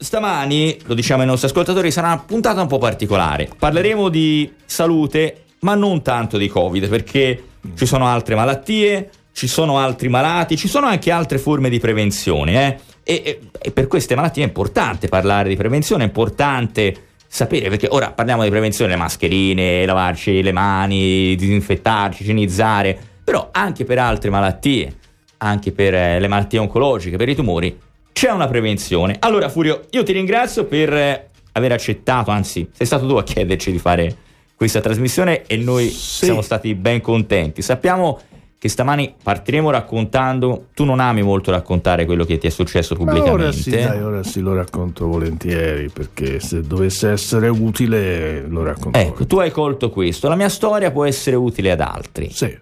stamani, lo diciamo ai nostri ascoltatori, sarà una puntata un po' particolare. Parleremo di salute, ma non tanto di Covid, perché ci sono altre malattie, ci sono altri malati, ci sono anche altre forme di prevenzione. Eh? E, e, e per queste malattie è importante parlare di prevenzione, è importante sapere, perché ora parliamo di prevenzione, le mascherine, lavarci le mani, disinfettarci, igienizzare, però anche per altre malattie, anche per eh, le malattie oncologiche, per i tumori, c'è una prevenzione. Allora Furio, io ti ringrazio per eh, aver accettato, anzi sei stato tu a chiederci di fare questa trasmissione e noi sì. siamo stati ben contenti. Sappiamo che stamani partiremo raccontando. Tu non ami molto raccontare quello che ti è successo pubblicamente. Ma ora sì, dai, ora sì, lo racconto volentieri perché se dovesse essere utile lo racconto. Ecco, tu hai colto questo. La mia storia può essere utile ad altri. Sì.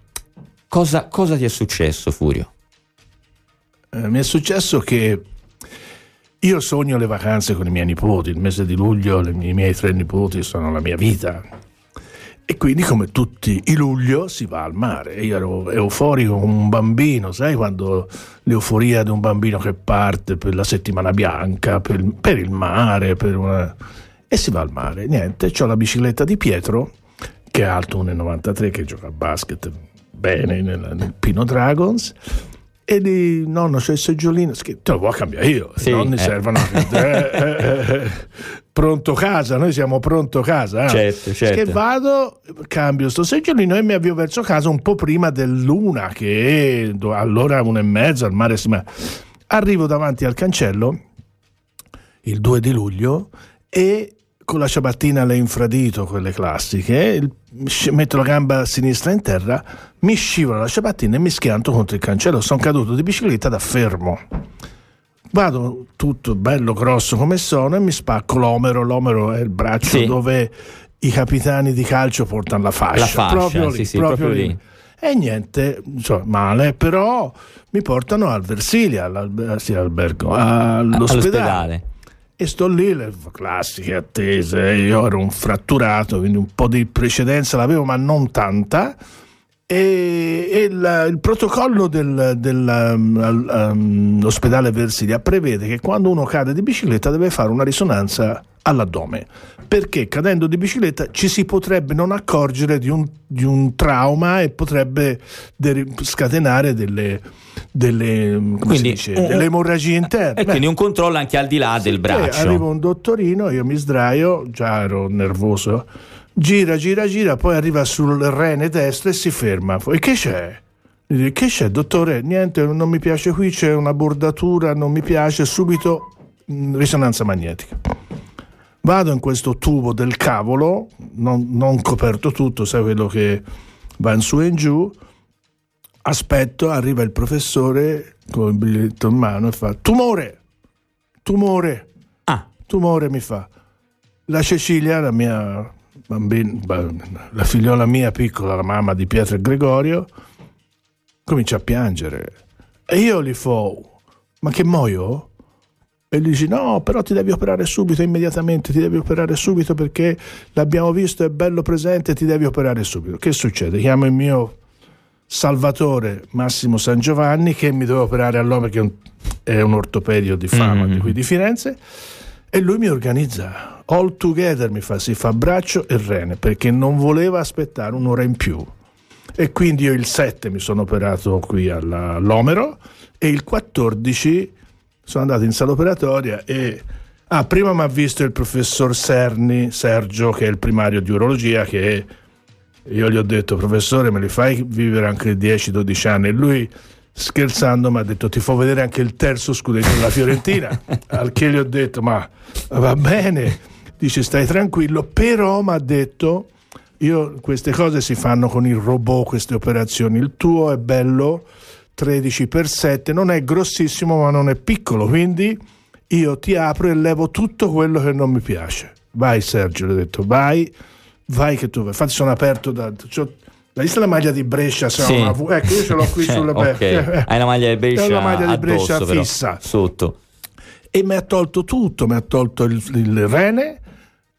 Cosa, cosa ti è successo, Furio? Eh, mi è successo che io sogno le vacanze con i miei nipoti. Il mese di luglio i miei tre nipoti sono la mia vita e quindi, come tutti i luglio, si va al mare. Io ero euforico come un bambino, sai quando l'euforia di un bambino che parte per la settimana bianca, per, per il mare, per una... e si va al mare. Niente, ho la bicicletta di Pietro, che è alto 1,93, che gioca a basket bene nel, nel Pino Dragons e di nonno c'è il seggiolino te lo vuoi cambiare io sì, i nonni eh. servono eh, eh, eh, pronto casa noi siamo pronto casa eh. certo, certo. che vado cambio sto seggiolino e mi avvio verso casa un po' prima dell'una che è allora una e mezza al mare si arrivo davanti al cancello il 2 di luglio e con la ciabattina all'infradito, quelle classiche, metto la gamba sinistra in terra, mi scivola la ciabattina e mi schianto contro il cancello. Sono caduto di bicicletta da fermo. Vado tutto bello grosso come sono e mi spacco l'omero. L'omero è il braccio sì. dove i capitani di calcio portano la fascia. La fascia, proprio lì, sì, sì, proprio proprio lì. lì. E niente, cioè, male, però mi portano al Versilia, all'albergo, all'ospedale. all'ospedale e sto lì, le classiche attese, io ero un fratturato, quindi un po' di precedenza l'avevo, ma non tanta. E, e il, il, protocollo dell'ospedale um, um, Versilia prevede che quando uno cade di bicicletta deve fare una risonanza all'addome perché cadendo di bicicletta ci si potrebbe non accorgere di un, di un trauma e potrebbe de- scatenare delle, delle, quindi, dice, un, delle emorragie interne. E quindi un controllo anche al di là del braccio. Arriva un dottorino, io mi sdraio, già ero nervoso, gira, gira, gira, poi arriva sul rene destro e si ferma. E che c'è? Che c'è, dottore? Niente, non mi piace qui, c'è una bordatura, non mi piace, subito mh, risonanza magnetica vado in questo tubo del cavolo, non, non coperto tutto, sai quello che va in su e in giù, aspetto, arriva il professore con il biglietto in mano e fa tumore, tumore, ah. tumore mi fa. La Cecilia, la mia bambina, la figliola mia piccola, la mamma di Pietro e Gregorio, comincia a piangere. E io gli fo, ma che muoio? e gli dici no però ti devi operare subito immediatamente ti devi operare subito perché l'abbiamo visto è bello presente ti devi operare subito che succede chiamo il mio salvatore Massimo San Giovanni che mi deve operare all'uomo che è un ortopedio di fama mm-hmm. di qui di Firenze e lui mi organizza all together mi fa si fa braccio e rene perché non voleva aspettare un'ora in più e quindi io il 7 mi sono operato qui all'Omero e il 14 sono andato in sala operatoria e ah, prima mi ha visto il professor Serni, Sergio, che è il primario di urologia, che io gli ho detto, professore, me li fai vivere anche 10-12 anni? E lui, scherzando, mi ha detto, ti fa vedere anche il terzo scudetto della Fiorentina. Al che gli ho detto, ma va bene, dice, stai tranquillo, però mi ha detto, io queste cose si fanno con il robot, queste operazioni, il tuo è bello 13 per 7 non è grossissimo ma non è piccolo. Quindi io ti apro e levo tutto quello che non mi piace. Vai Sergio le ho detto vai vai che tu vai. Infatti sono aperto da l'hai vista la maglia di Brescia? Sì. una, ecco io ce l'ho qui sulle okay. eh, hai la maglia di Brescia una maglia di Brescia addosso, fissa. però, sotto. E mi ha tolto tutto mi ha tolto il, il rene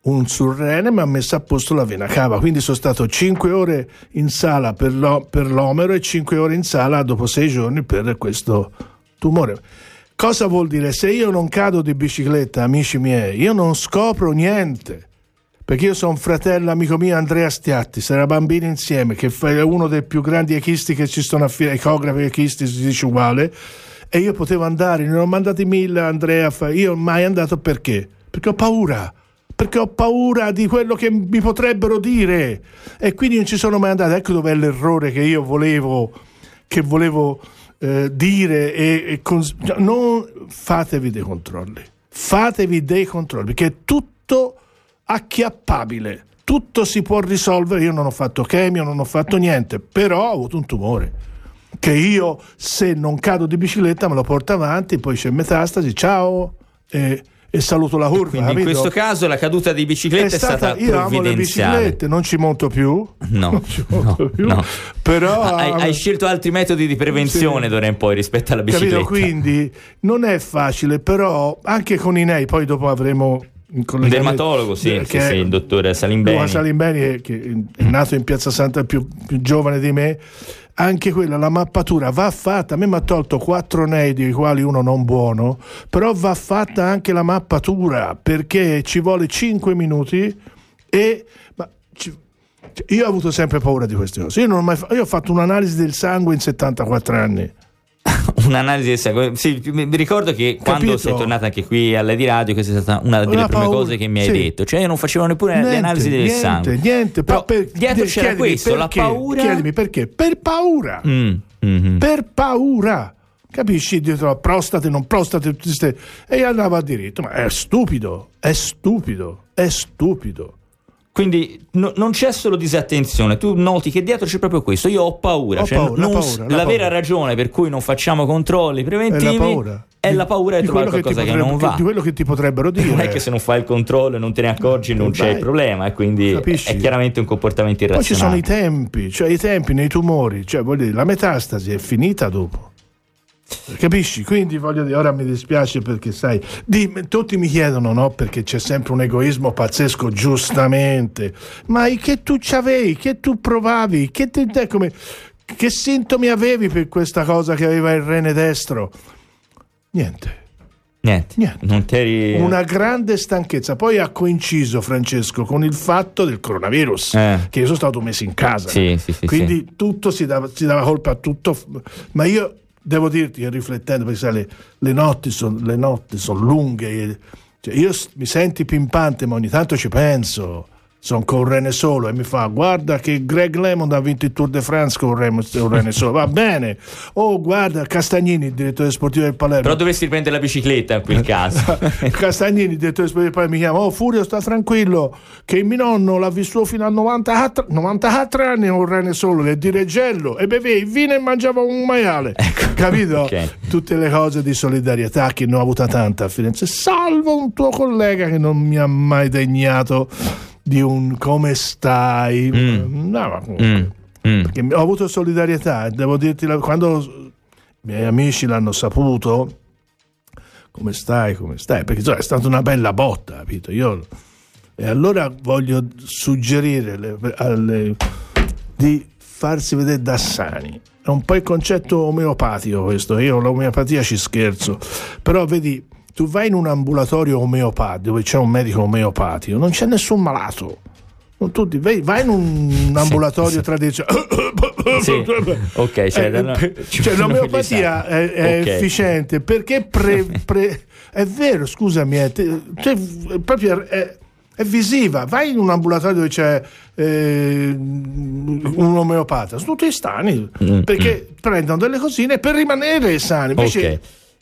un surrene mi ha messo a posto la vena cava quindi sono stato 5 ore in sala per, lo, per l'omero e 5 ore in sala dopo 6 giorni per questo tumore Cosa vuol dire? Se io non cado di bicicletta, amici miei, io non scopro niente. Perché io sono un fratello, amico mio, Andrea Stiatti, sarà bambini insieme, che è uno dei più grandi echisti che ci sono a Firenze, ecografi echisti, si dice uguale. E io potevo andare, ne ho mandati mille, Andrea, io mai andato perché? Perché ho paura perché ho paura di quello che mi potrebbero dire e quindi non ci sono mai andato. Ecco dov'è l'errore che io volevo, che volevo eh, dire e, e cons- non fatevi dei controlli, fatevi dei controlli perché è tutto acchiappabile, tutto si può risolvere. Io non ho fatto chemio, non ho fatto niente, però ho avuto un tumore che io se non cado di bicicletta me lo porto avanti, poi c'è metastasi, ciao. E, e saluto la curva. Quindi capito? in questo caso la caduta di bicicletta è, è stata, io amo le biciclette, non ci monto più. No, monto no, più, no. Però hai, hai, scelto altri metodi di prevenzione sì. d'ora in poi rispetto alla bicicletta. Capito? Quindi non è facile, però anche con i nei poi dopo avremo un dermatologo, sì, che sì, sì, il dottore Salimbeni. Luca Salimbeni, che è nato in Piazza Santa, più, più giovane di me, anche quella, la mappatura va fatta. A me mi ha tolto quattro nei, di quali uno non buono, però va fatta anche la mappatura perché ci vuole 5 minuti e. Ma, ci, io ho avuto sempre paura di queste cose. Io, mai, io ho fatto un'analisi del sangue in 74 anni. Un'analisi del sangue. Sì, mi ricordo che Capito? quando sei tornata anche qui alla di radio, questa è stata una delle una prime paura. cose che mi hai sì. detto. Cioè, io non facevo neppure niente, le analisi del niente, sangue. Niente, però per, dietro c'era questo, perché, la paura. Chiedimi perché? Per paura. Mm, mm-hmm. Per paura. Capisci? Dietro la prostate, non prostate, tutte queste. E io andavo a diritto, ma è stupido, è stupido, è stupido. Quindi no, non c'è solo disattenzione, tu noti che dietro c'è proprio questo. Io ho paura, ho cioè paura, non, la, paura la, la vera paura. ragione per cui non facciamo controlli preventivi è la paura, è la paura di, di trovare qualcosa che, che, non va. Di quello che ti potrebbero dire. Non è che se non fai il controllo e non te ne accorgi non c'è il problema, e quindi Capisci? è chiaramente un comportamento irrazionale. Poi ci sono i tempi, cioè i tempi nei tumori, cioè voglio dire, la metastasi è finita dopo. Capisci? Quindi voglio dire, ora mi dispiace perché sai, di, tutti mi chiedono, no? Perché c'è sempre un egoismo pazzesco, giustamente. Ma che tu c'avevi, che tu provavi, che, te, te, come, che sintomi avevi per questa cosa che aveva il rene destro? Niente. Niente. Niente. Eri... Una grande stanchezza. Poi ha coinciso, Francesco, con il fatto del coronavirus, eh. che io sono stato messo in casa. Sì, sì, sì, Quindi tutto si dava, si dava colpa a tutto. Ma io devo dirti che riflettendo, perché sai, le, le notti sono son lunghe, cioè io mi senti pimpante, ma ogni tanto ci penso. Sono con un rene solo e mi fa guarda che Greg Lemond ha vinto il Tour de France con un rene, un rene solo va bene oh guarda Castagnini il direttore sportivo del Palermo però dovresti prendere la bicicletta in quel caso Castagnini il direttore sportivo del Palermo mi chiama oh Furio sta tranquillo che mio nonno l'ha vissuto fino a 94, 94 anni con un rene solo nel direggello e beveva il vino e mangiava un maiale ecco. capito? Okay. tutte le cose di solidarietà che ne ho avuta tanta a Firenze salvo un tuo collega che non mi ha mai degnato di un come stai. Mm. No, comunque, mm. perché ho avuto solidarietà, devo dirti, quando i miei amici l'hanno saputo, come stai, come stai, perché insomma, è stata una bella botta, capito? Io, e allora voglio suggerire alle, alle, di farsi vedere da sani. È un po' il concetto omeopatico questo, io l'omeopatia ci scherzo, però vedi tu vai in un ambulatorio omeopatico dove c'è un medico omeopatico, non c'è nessun malato. Tu vai, vai in un ambulatorio sì, tradizionale. Sì. ok, cioè, eh, no, cioè l'omeopatia è, è okay. efficiente perché pre, pre, è vero, scusami, è, cioè, proprio è, è, visiva. Vai in un ambulatorio dove c'è eh, un omeopata, sono tutti stani mm, perché mm. prendono delle cosine per rimanere sani. Invece, okay.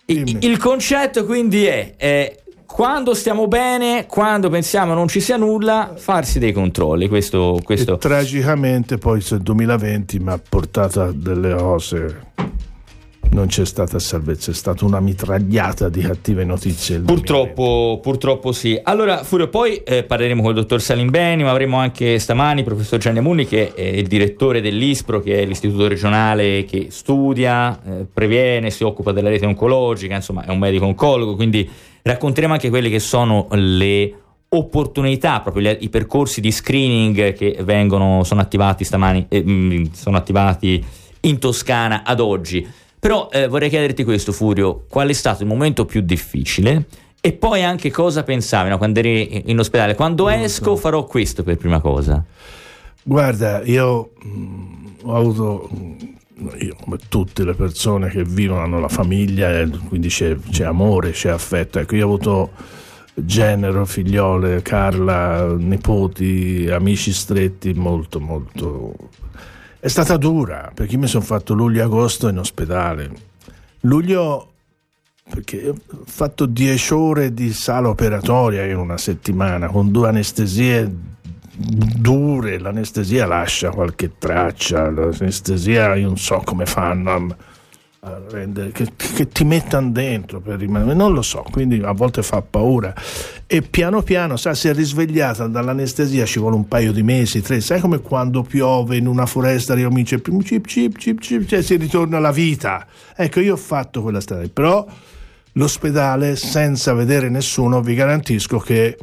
Il, il concetto quindi è, è, quando stiamo bene, quando pensiamo non ci sia nulla, farsi dei controlli. Questo, questo... Tragicamente poi il 2020 mi ha portato a delle cose non c'è stata salvezza, è stata una mitragliata di cattive notizie. Purtroppo, purtroppo sì. Allora, Furio, poi eh, parleremo con il dottor Salimbeni, ma avremo anche stamani il professor Gianni Amunni, che è il direttore dell'ISPRO, che è l'istituto regionale che studia, eh, previene, si occupa della rete oncologica, insomma è un medico oncologo, quindi racconteremo anche quelle che sono le opportunità, proprio gli, i percorsi di screening che vengono, sono attivati stamani, eh, sono attivati in Toscana ad oggi. Però eh, vorrei chiederti questo, Furio, qual è stato il momento più difficile? E poi anche cosa pensavi no, quando eri in ospedale? Quando esco farò questo per prima cosa. Guarda, io mh, mm, ho avuto, mm, io, come tutte le persone che vivono, hanno la famiglia, quindi c'è, c'è amore, c'è affetto. Ecco, io ho avuto genero, figliole, Carla, nipoti, amici stretti, molto, molto... È stata dura, perché io mi sono fatto luglio-agosto in ospedale. Luglio perché ho fatto 10 ore di sala operatoria in una settimana con due anestesie dure, l'anestesia lascia qualche traccia, l'anestesia io non so come fanno rendere, che, che, ti mettano dentro per rimanere, non lo so, quindi a volte fa paura. E piano piano, sa, si è risvegliata dall'anestesia, ci vuole un paio di mesi, tre, sai come quando piove in una foresta ricomincia cip cip cip cip, cioè si ritorna alla vita, ecco io ho fatto quella strada, però l'ospedale senza vedere nessuno vi garantisco che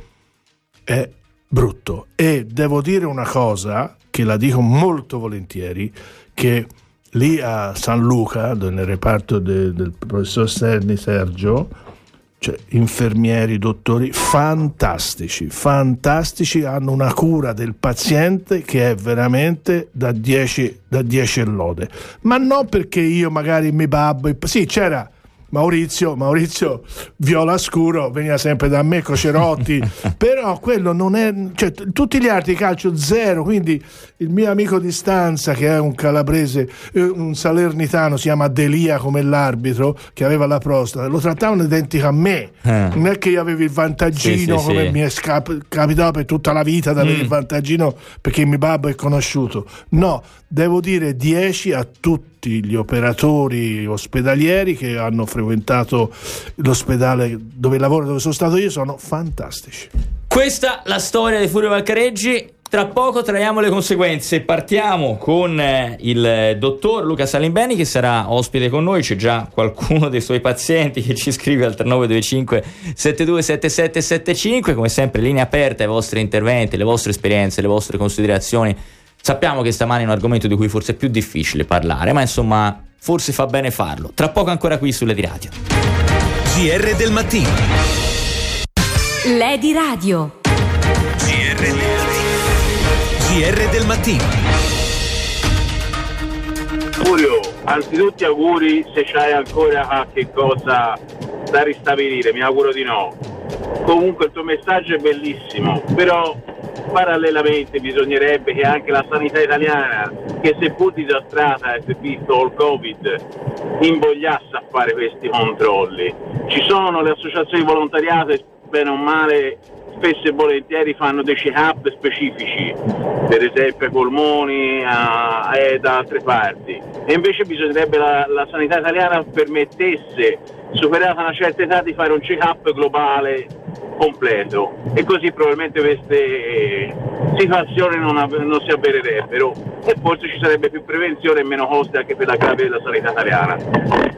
è brutto. E devo dire una cosa che la dico molto volentieri che lì a San Luca nel reparto de, del professor Serni Sergio cioè infermieri, dottori fantastici, fantastici, hanno una cura del paziente che è veramente da 10 da 10 lode. Ma non perché io magari mi babbo, sì, c'era Maurizio, Maurizio Viola Scuro veniva sempre da me, Cocerotti, però quello non è, cioè, tutti gli altri calcio zero, quindi il mio amico di stanza che è un calabrese, eh, un salernitano, si chiama Delia come l'arbitro, che aveva la prostata, lo trattavano identico a me, eh. non è che io avevo il vantaggino sì, sì, come sì. mi è scap- capitato per tutta la vita di avere mm. il vantaggino perché mio babbo è conosciuto, no, devo dire 10 a tutti gli operatori ospedalieri che hanno frequentato l'ospedale dove lavoro, dove sono stato io, sono fantastici. Questa la storia di Furio Valcareggi. Tra poco traiamo le conseguenze. Partiamo con eh, il dottor Luca Salimbeni che sarà ospite con noi. C'è già qualcuno dei suoi pazienti che ci scrive al 3925 727775. Come sempre, linea aperta ai vostri interventi, le vostre esperienze, le vostre considerazioni Sappiamo che stamani è un argomento di cui forse è più difficile parlare, ma insomma, forse fa bene farlo. Tra poco ancora qui sulle di radio. GR del mattino. Lady Radio. GR del mattino. GR del mattino. Furio, anzitutto auguri se c'hai ancora qualche cosa da ristabilire, mi auguro di no. Comunque il tuo messaggio è bellissimo, però parallelamente bisognerebbe che anche la sanità italiana, che seppur disastrata e visto il Covid, invogliasse a fare questi controlli. Ci sono le associazioni di volontariato, bene o male, spesso e volentieri fanno dei check-up specifici, per esempio ai polmoni e da altre parti. E invece bisognerebbe la, la sanità italiana permettesse, superata una certa età, di fare un check-up globale completo e così probabilmente queste situazioni non, av- non, si avvererebbero e forse ci sarebbe più prevenzione e meno costi anche per la clave della sanità italiana.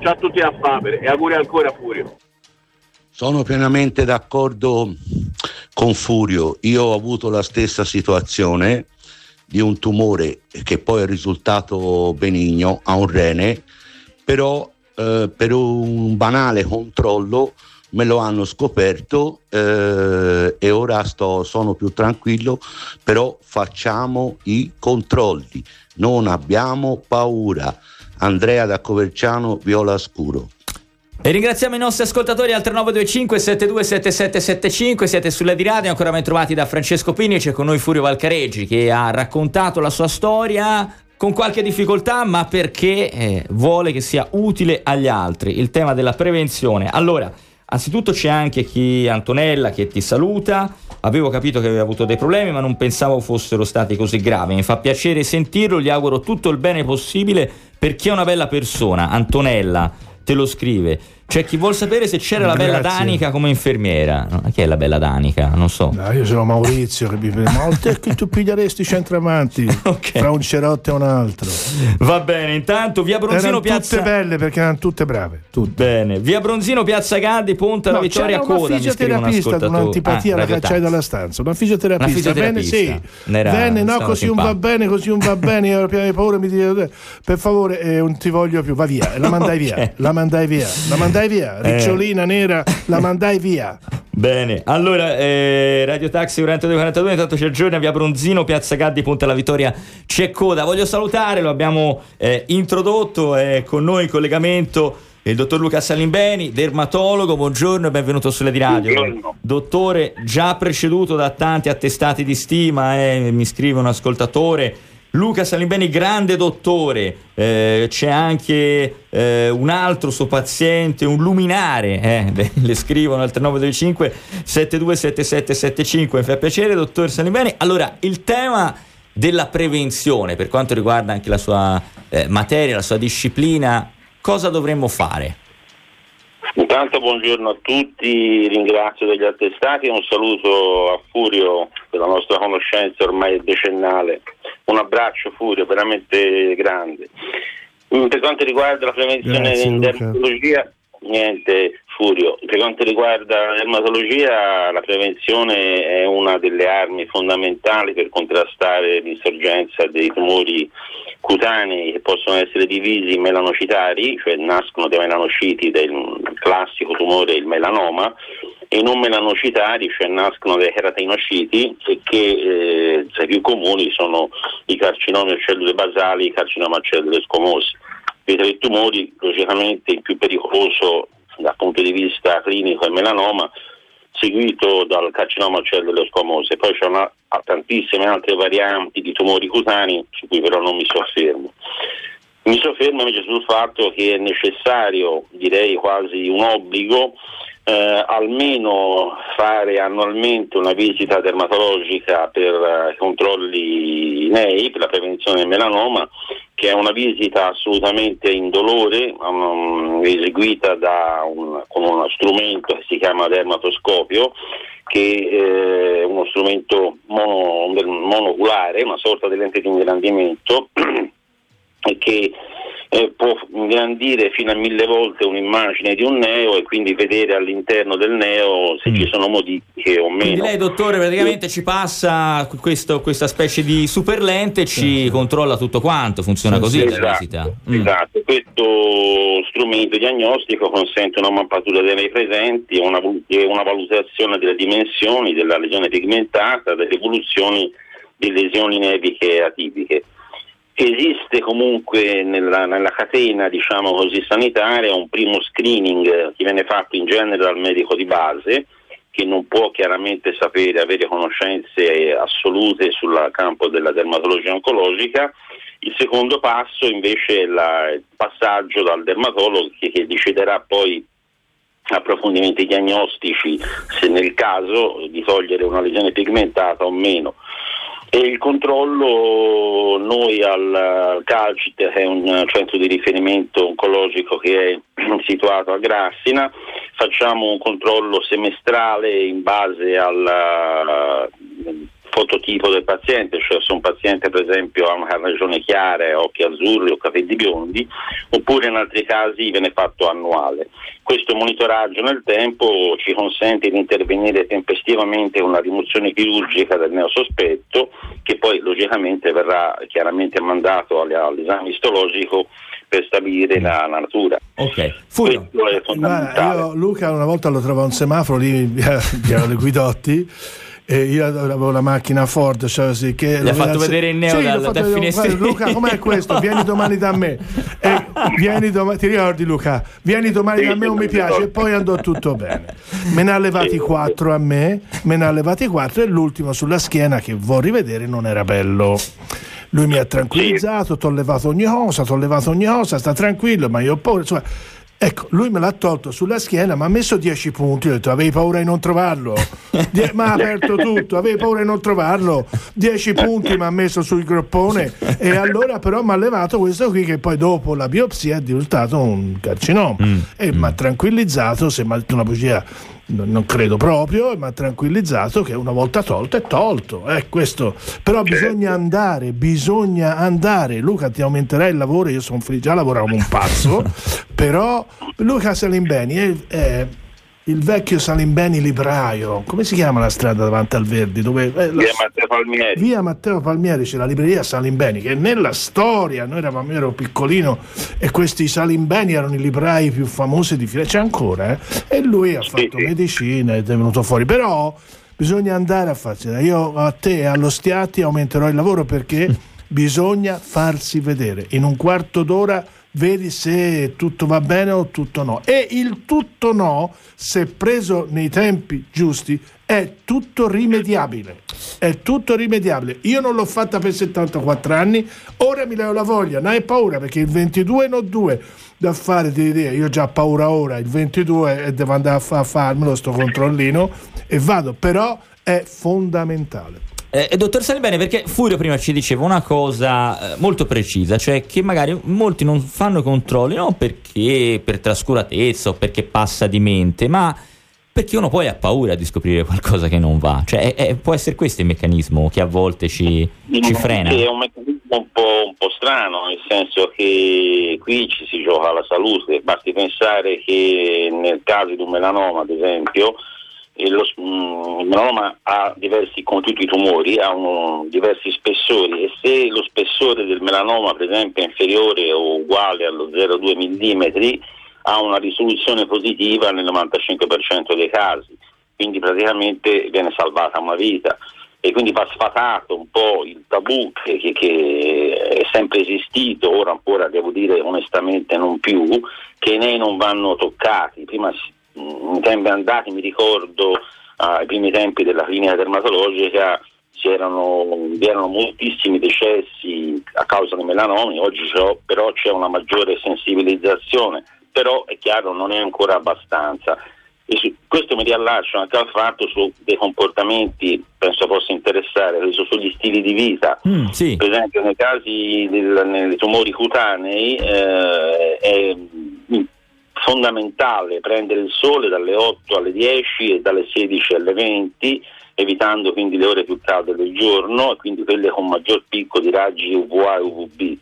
Ciao a tutti a Faber e auguri ancora Furio. Sono pienamente d'accordo con Furio, io ho avuto la stessa situazione di un tumore che poi è risultato benigno a un rene, però eh, per un banale controllo me lo hanno scoperto eh, e ora sto, sono più tranquillo, però facciamo i controlli, non abbiamo paura. Andrea da Coverciano, Viola Scuro. E ringraziamo i nostri ascoltatori al 3925 727775, siete sulla di radio, ancora ben trovati da Francesco Pini, c'è con noi Furio Valcareggi che ha raccontato la sua storia con qualche difficoltà ma perché eh, vuole che sia utile agli altri, il tema della prevenzione. Allora, Anzitutto c'è anche chi, Antonella, che ti saluta. Avevo capito che aveva avuto dei problemi, ma non pensavo fossero stati così gravi. Mi fa piacere sentirlo, gli auguro tutto il bene possibile perché è una bella persona. Antonella te lo scrive. C'è chi vuol sapere se c'era la bella Grazie. Danica come infermiera. No, Chi è la bella Danica? Non so. No, io sono Maurizio che mi fa, ma te che tu piglieresti centravanti Ok. fra un cerotto e un altro. Va bene, intanto via Bronzino Erano piazza tutte belle perché erano tutte brave, tutte. Bene, via Bronzino, piazza Gaddi, Ponte alla No, Vittoria c'era una Coda. Mi scrive un fisioterapista con ascoltatore. un'antipatia Ah, la cacciai dalla stanza. Una fisioterapista, Una fisioterapista. Venne, sì. Era- Venne, no, così non va bene, così non va bene. Io ero pieno di paura, mi dice, per favore, eh, non ti voglio più, va via. La mandai via, la mandai via, la mandai via. Eh. Ricciolina nera, la mandai via. Bene, allora eh, Radio Taxi 4242, intanto c'è Giornia, via Bronzino, piazza Gaddi, Ponte alla Vittoria, c'è coda. Voglio salutare, lo abbiamo eh, introdotto, è con noi in collegamento il dottor Luca Salimbeni, dermatologo, buongiorno e benvenuto sulle di radio. Buongiorno. Dottore, già preceduto da tanti attestati di stima, eh, mi scrive un ascoltatore. Luca Salimbeni, grande dottore, eh, c'è anche eh, un altro suo paziente, un luminare, eh, le scrivono al 3925 727775, mi fa piacere, dottor Salimbeni. Allora, il tema della prevenzione, per quanto riguarda anche la sua eh, materia, la sua disciplina, cosa dovremmo fare? Intanto buongiorno a tutti, ringrazio degli attestati e un saluto a Furio per la nostra conoscenza ormai decennale. Un abbraccio Furio, veramente grande. Mm, Per quanto riguarda la prevenzione Grazie, in dermatologia, niente Furio. Per quanto riguarda la dermatologia, la prevenzione è una delle armi fondamentali per contrastare l'insorgenza dei tumori cutanei che possono essere divisi in melanocitari, cioè nascono dai melanociti del classico tumore il melanoma, e non melanocitari, cioè nascono dai keratinosciti e che eh, tra i più comuni sono i carcinomi a cellule basali, i carcinomi a cellule scomose. Dei tre tumori, logicamente il più pericoloso dal punto di vista clinico è il melanoma, seguito dal carcinoma a cellule scomose. Poi c'è una, tantissime altre varianti di tumori cutanei su cui però non mi soffermo. Mi soffermo invece sul fatto che è necessario, direi quasi un obbligo, eh, almeno fare annualmente una visita dermatologica per eh, controlli nei, per la prevenzione del melanoma, che è una visita assolutamente indolore, um, eseguita un- con uno strumento che si chiama dermatoscopio, che eh, è uno strumento mono- monoculare, una sorta di lente di ingrandimento e che eh, può ingrandire fino a mille volte un'immagine di un neo e quindi vedere all'interno del neo se Mm. ci sono modifiche o Quindi meno. lei, dottore, praticamente ci passa questo- questa specie di super lente e ci controlla tutto quanto. Funziona Sì, così sì, la Esatto, visita. Mm. esatto. questo strumento diagnostico consente una mappatura dei nei presenti e una, una valutazione delle dimensioni della lesione pigmentata, delle evoluzioni di lesioni neviche atipiche. Esiste comunque nella, nella catena diciamo così, sanitaria un primo screening che viene fatto in genere dal medico di base che non può chiaramente sapere, avere conoscenze assolute sul campo della dermatologia oncologica. Il secondo passo invece è la- il passaggio dal dermatologo che, che deciderà poi approfondimenti diagnostici se nel caso di togliere una lesione pigmentata o meno. E il controllo, noi al al Calcit, che è un centro di riferimento oncologico che è situato a Grassina, facciamo un controllo semestrale in base al fototipo del paziente, cioè se un paziente per esempio ha una carnagione chiara, occhi azzurri o capelli biondi, oppure in altri casi viene fatto annuale. Questo monitoraggio nel tempo ci consente di intervenire tempestivamente con una rimozione chirurgica del neosospetto, che poi logicamente verrà chiaramente mandato alle- all'esame istologico per stabilire la, la natura. Ok, Furio. Questo è Guarda, fondamentale. io Luca una volta lo trovavo a un semaforo lì via le Guidotti e io avevo la macchina Ford cioè, sì, che Gli ha fatto vedere il neo Sì, dal- dal finestrino. Luca com'è questo? Vieni domani da me e vieni domani, ti ricordi Luca? Vieni domani da me non mi piace e poi andò tutto bene me ne ha levati quattro a me me ne ha levati quattro e l'ultimo sulla schiena che vuoi rivedere non era bello lui mi ha tranquillizzato, ti ho levato ogni cosa, ti ho levato ogni cosa, sta tranquillo, ma io ho paura. Insomma, ecco, lui me l'ha tolto sulla schiena, mi ha messo 10 punti, ho detto avevi paura di non trovarlo. Die- ma ha aperto tutto, avevi paura di non trovarlo. 10 punti mi ha messo sul groppone e allora però mi ha levato questo qui che poi dopo la biopsia è diventato un carcinoma Mm. e mi ha tranquillizzato, se mi ha detto una bugia non credo proprio, ha tranquillizzato che una volta tolto è tolto. Eh, questo. Però bisogna andare, bisogna andare. Luca ti aumenterà il lavoro, io sono felice, già lavoravo un pazzo, però Luca Salimbeni è, è il vecchio Salimbeni libraio, come si chiama la strada davanti al Verdi? Dove, eh, la- Via Matteo Palmieri. Via Matteo Palmieri c'è la libreria Salimbeni che nella storia, noi eravamo, io ero piccolino e questi Salimbeni erano i librai più famosi di Firenze, c'è ancora, eh? e lui ha fatto sì. medicina ed è venuto fuori, però bisogna andare a farsi, io a te e allo Stiati aumenterò il lavoro perché bisogna farsi vedere, in un quarto d'ora vedi se tutto va bene o tutto no. E il tutto no, se preso nei tempi giusti, è tutto rimediabile. È tutto rimediabile. Io non l'ho fatta per 74 anni, ora mi levo la voglia, non hai paura perché il 22 non ho due da fare di idea. Io ho già paura ora, il 22 e devo andare a, fa- a farmelo sto controllino e vado, però è fondamentale. Eh, dottor Salibene, perché Furio prima ci diceva una cosa eh, molto precisa, cioè che magari molti non fanno controlli non perché per trascuratezza o perché passa di mente, ma perché uno poi ha paura di scoprire qualcosa che non va. Cioè, è- è- può essere questo il meccanismo che a volte ci, ci frena. È un meccanismo un po', un po' strano, nel senso che qui ci si gioca la salute. Basti pensare che nel caso di un melanoma, ad esempio, lo- mm, il melanoma ha diversi, come tutti i tumori, ha uno- diversi spessori. E se lo spessore del melanoma, per esempio, è inferiore o uguale allo 0,2 mm, ha una risoluzione positiva nel 95% dei casi, quindi praticamente viene salvata una vita. E quindi va sfatato un po' il tabù che, che- è sempre esistito, ora ancora devo dire onestamente non più, che nei non vanno toccati. Prima si- in tempi andati mi ricordo ai primi tempi della clinica dermatologica c'erano, vi erano moltissimi decessi a causa dei melanomi, oggi c'è- però c'è una maggiore sensibilizzazione, però è chiaro non è ancora abbastanza. Su- questo mi riallaccio anche al fatto su dei comportamenti, penso possa interessare, sugli stili di vita. Mm, sì. Per esempio nei casi nei tumori cutanei eh, è fondamentale prendere il sole dalle 8 alle 10 e dalle 16 alle 20 evitando quindi le ore più calde del giorno e quindi quelle con maggior picco di raggi UVA e UVB.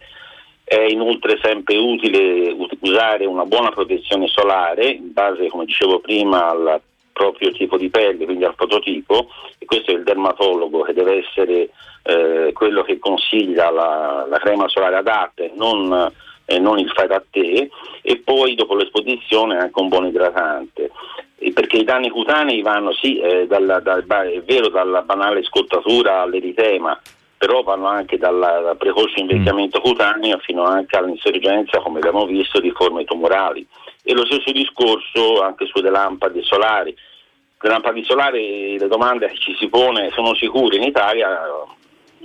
È inoltre sempre utile ut- usare una buona protezione solare in base, come dicevo prima, al proprio tipo di pelle, quindi al prototipo, e questo è il dermatologo che deve essere eh, quello che consiglia la, la crema solare adatta e non, e non il fai da te, e poi dopo l'esposizione anche un buon idratante. Perché i danni cutanei vanno sì, eh, dalla- dal è vero, dalla banale scottatura all'eritema, però vanno anche dalla- dal precoce invecchiamento cutaneo fino anche all'insorgenza, come abbiamo visto, di forme tumorali. E lo stesso discorso anche sulle lampade solari. Le lampade solari, le domande che ci si pone, sono sicure in Italia?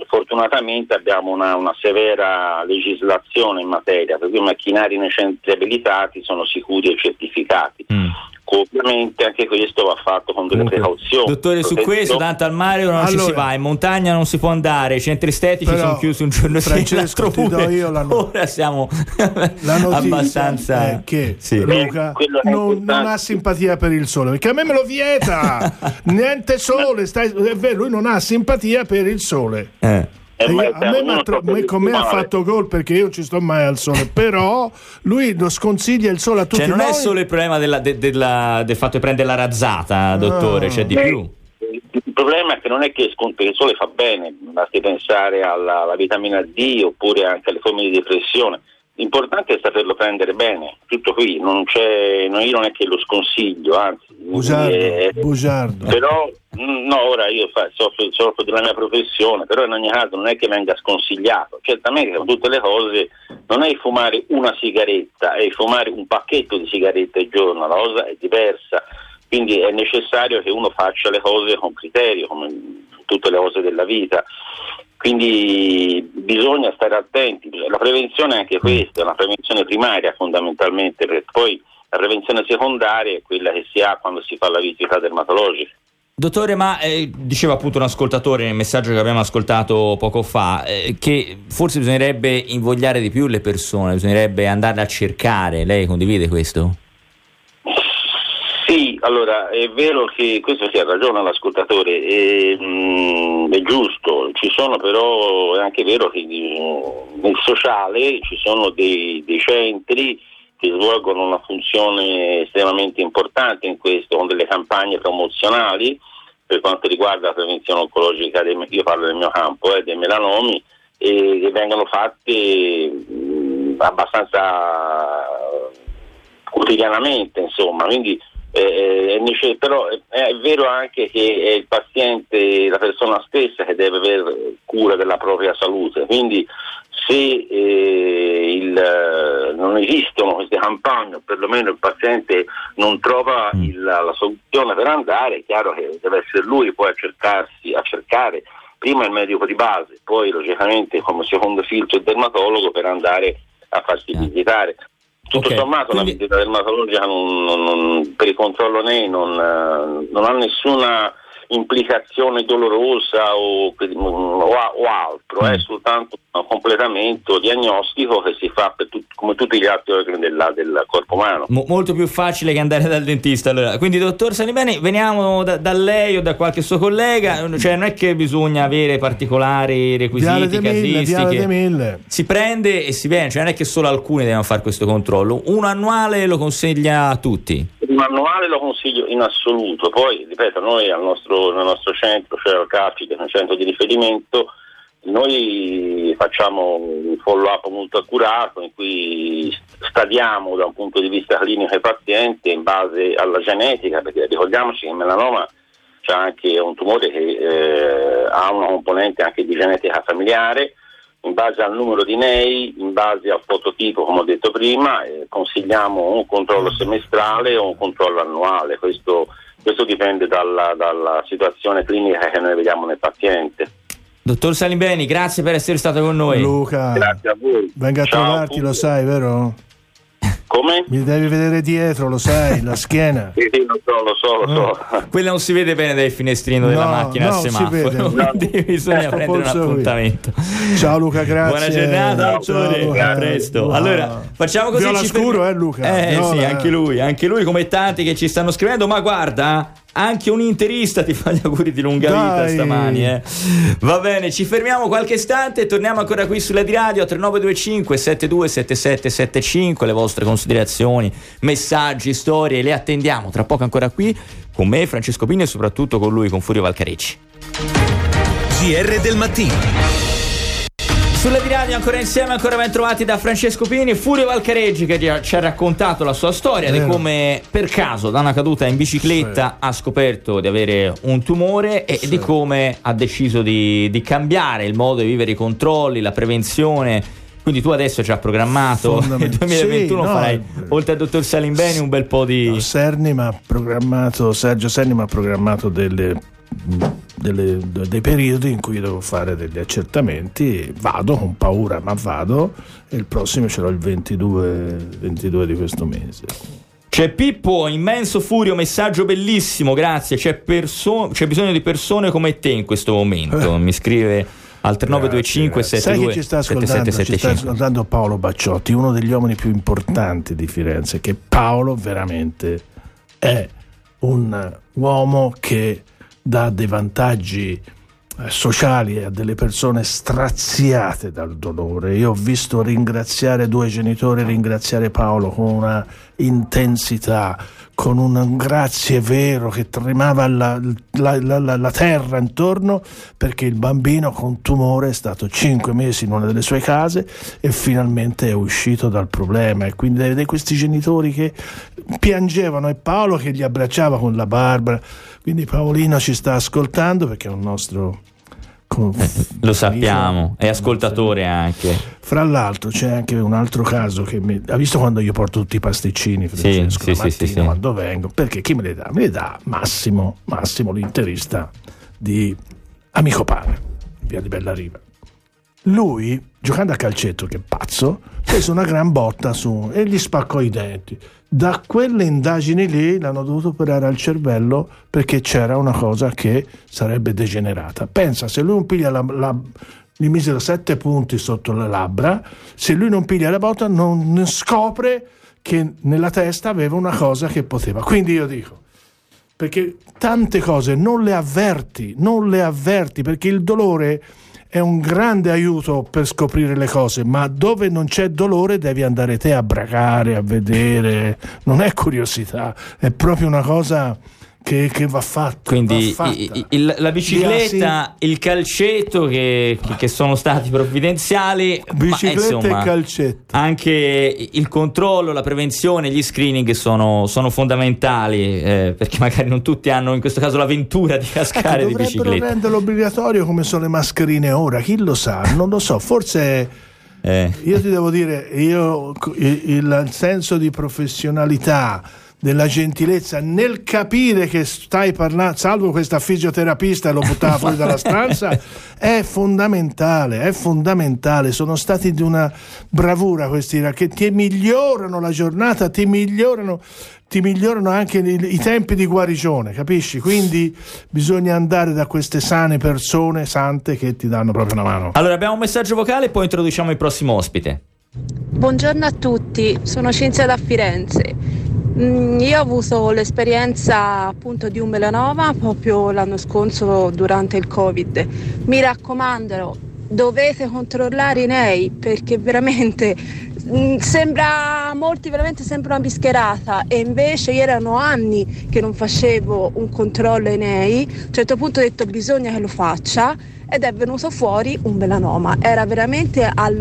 Fortunatamente abbiamo una, una severa legislazione in materia, per cui i macchinari nei centri abilitati sono sicuri e certificati. Mm. Ovviamente anche questo va fatto con delle Comunque, precauzioni. Dottore, su questo, tanto al mare non ci si Allora- va, in montagna non si può andare, i centri estetici Però, sono chiusi un giorno sì, Francesco, l'altro do pure. io la no- Ora siamo La notizia abbastanza è che Sì. Luca è non, non ha simpatia per il sole perché a me me lo vieta niente sole stai, è vero lui non ha simpatia per il sole Eh. Eh, ma- a me, m'ha tro- me- con me ha fatto gol perché io ci sto mai al sole però lui lo sconsiglia il sole a tutti Cioè, non noi è solo il problema della- de- della- del fatto di prendere la razzata, dottore, c'è di Beh, più. Il problema è che non è che scon- perché il sole fa bene, basti pensare alla, alla vitamina D oppure anche alle forme di depressione. L'importante è saperlo prendere bene, tutto qui, non c'è, no, io non è che lo sconsiglio, anzi, bugiardo, eh, bugiardo. però mm, no, ora io fa- soffro, soffro della mia professione, però in ogni caso non è che venga sconsigliato. Certamente con tutte le cose non è fumare una sigaretta, è fumare un pacchetto di sigarette al giorno, la cosa è diversa. Quindi è necessario che uno faccia le cose con criterio, come tutte le cose della vita. Quindi bisogna stare attenti. La prevenzione è anche questa, è una prevenzione primaria fondamentalmente, perché poi la prevenzione secondaria è quella che si ha quando si fa la visita dermatologica. Dottore, ma eh, diceva appunto un ascoltatore nel messaggio che abbiamo ascoltato poco fa eh, che forse bisognerebbe invogliare di più le persone, bisognerebbe andarle a cercare. Lei condivide questo? Allora è vero che questo si ha ragione l'ascoltatore, è, mm, è giusto, ci sono però è anche vero che mm, nel sociale ci sono dei, dei centri che svolgono una funzione estremamente importante in questo, con delle campagne promozionali per quanto riguarda la prevenzione oncologica, dei, io parlo del mio campo, eh, dei melanomi, e che vengono fatte mh, abbastanza quotidianamente, insomma, quindi eh, è, però è, è, vero anche che è il paziente, la persona stessa che deve avere cura della propria salute, quindi se eh, il, non esistono queste campagne, o perlomeno il paziente non trova mm. il, la soluzione per andare, è chiaro che deve essere lui poi a, cercarsi, a cercare prima il medico di base, poi logicamente come secondo filtro il dermatologo per andare a farsi visitare. Tutto okay, sommato quindi... la visita dermatologica non, non, non, per il controllo NEI non, non ha nessuna implicazione dolorosa o, o, o altro, è mm. soltanto un completamento diagnostico che si fa tut, come tutti gli altri organi della, del corpo umano. Mo, molto più facile che andare dal dentista. Allora. Quindi, dottor Salibeni, veniamo da, da, lei o da qualche suo collega, cioè non è che bisogna avere particolari requisiti, casistiche. Si prende e si viene, cioè non è che solo alcuni devono fare questo controllo. Un annuale lo consiglia a tutti il manuale lo consiglio in assoluto, poi ripeto, noi nostro, nel nostro centro, cioè al CAFI, che è un centro di riferimento, noi facciamo un follow up molto accurato in cui stadiamo da un punto di vista clinico i pazienti in base alla genetica, perché ricordiamoci che il melanoma c'è anche un tumore che eh, ha una componente anche di genetica familiare in base al numero di NEI, in base al fototipo, come ho detto prima, eh, consigliamo un controllo semestrale o un controllo annuale. Questo, questo dipende dalla, dalla, situazione clinica che noi vediamo nel paziente. Dottor Salimbeni, grazie per essere stato con noi. Luca, grazie a voi. Venga a Ciao, trovarti, lo sai, vero? Come? Mi devi vedere dietro, lo sai, la schiena. sì, sì, lo so, lo so, lo so. Ah. Quella non si vede bene dal finestrino no, della macchina no, al semaforo. No. bisogna eh, prendere un appuntamento. Ciao Luca, grazie. Buona giornata, dottore. A presto. Wow. Allora, facciamo così. Viola scuro, per... eh, Luca. Eh Viola, sì, anche lui, anche lui come tanti che ci stanno scrivendo, ma guarda, anche un interista ti fa gli auguri di lunga Dai. vita stamani. Eh. Va bene, ci fermiamo qualche istante e torniamo ancora qui sulla di radio 3925 727775. Le vostre considerazioni, messaggi, storie, le attendiamo tra poco ancora qui con me, Francesco Pini e soprattutto con lui, con Furio Valcarecci. GR del mattino. Sulle di radio ancora insieme, ancora ben trovati da Francesco Pini, Furio Valcareggi che ci ha raccontato la sua storia di come per caso da una caduta in bicicletta sì. ha scoperto di avere un tumore e sì. di come ha deciso di, di cambiare il modo di vivere i controlli, la prevenzione quindi tu adesso ci hai programmato nel 2021 sì, no, farai oltre al dottor Salimbeni un bel po' di no, Serni ha programmato Sergio Serni mi ha programmato delle delle, dei periodi in cui devo fare degli accertamenti, vado con paura, ma vado e il prossimo ce l'ho il 22, 22 di questo mese. C'è Pippo, immenso furio, messaggio bellissimo, grazie. C'è, perso- c'è bisogno di persone come te in questo momento. Eh. Mi scrive al 3925 72 Sai chi ci sta ascoltando? Ci sta ascoltando Paolo Bacciotti, uno degli uomini più importanti di Firenze, che Paolo veramente è un uomo che dà dei vantaggi eh, sociali a delle persone straziate dal dolore. Io ho visto ringraziare due genitori, ringraziare Paolo con una intensità, con un grazie vero che tremava la, la, la, la, terra intorno perché il bambino con tumore è stato cinque mesi in una delle sue case e finalmente è uscito dal problema e quindi vedete questi genitori che piangevano e Paolo che li abbracciava con la Barbara quindi Paolino ci sta ascoltando perché è un nostro eh, lo sappiamo, è ascoltatore anche. Fra l'altro c'è anche un altro caso che mi... ha visto quando io porto tutti i pasticcini Francesco, sì, sì, mattina, sì, quando vengo, perché chi me li dà? Me li dà Massimo, Massimo l'interista di Amico Pane, via di Bella Riva. Lui giocando a calcetto, che pazzo, prese una gran botta su e gli spaccò i denti. Da quelle indagini lì l'hanno dovuto operare al cervello perché c'era una cosa che sarebbe degenerata. Pensa, se lui non piglia la, la gli misero sette punti sotto le labbra, se lui non piglia la botta non scopre che nella testa aveva una cosa che poteva. Quindi io dico, perché tante cose non le avverti, non le avverti, perché il dolore è un grande aiuto per scoprire le cose, ma dove non c'è dolore devi andare te a bracare, a vedere, non è curiosità, è proprio una cosa che, che va fatto. Quindi va il, il, la bicicletta, il calcetto che, che, sono stati provvidenziali, bicicletta ma, insomma, e calcetto. Anche il controllo, la prevenzione, gli screening sono, sono fondamentali eh, perché magari non tutti hanno in questo caso l'avventura di cascare ecco, di bicicletta. Renderlo obbligatorio come sono le mascherine ora, chi lo sa? Non lo so, forse... Eh. Io ti devo dire, io il, il senso di professionalità della gentilezza nel capire che stai parlando, salvo questa fisioterapista lo buttava fuori dalla stanza, è fondamentale, è fondamentale. Sono stati di una bravura questi che ti migliorano la giornata, ti migliorano, ti migliorano anche i, i tempi di guarigione, capisci? Quindi bisogna andare da queste sane persone sante che ti danno proprio una mano. Allora abbiamo un messaggio vocale e poi introduciamo il prossimo ospite. Buongiorno a tutti, sono Cinzia da Firenze. Mm, io ho avuto l'esperienza appunto di un melanoma proprio l'anno scorso durante il Covid. Mi raccomando, dovete controllare i nei perché veramente mm, sembra molti veramente sembra una bischerata e invece erano anni che non facevo un controllo ai nei. A un certo punto ho detto bisogna che lo faccia ed è venuto fuori un melanoma. Era veramente al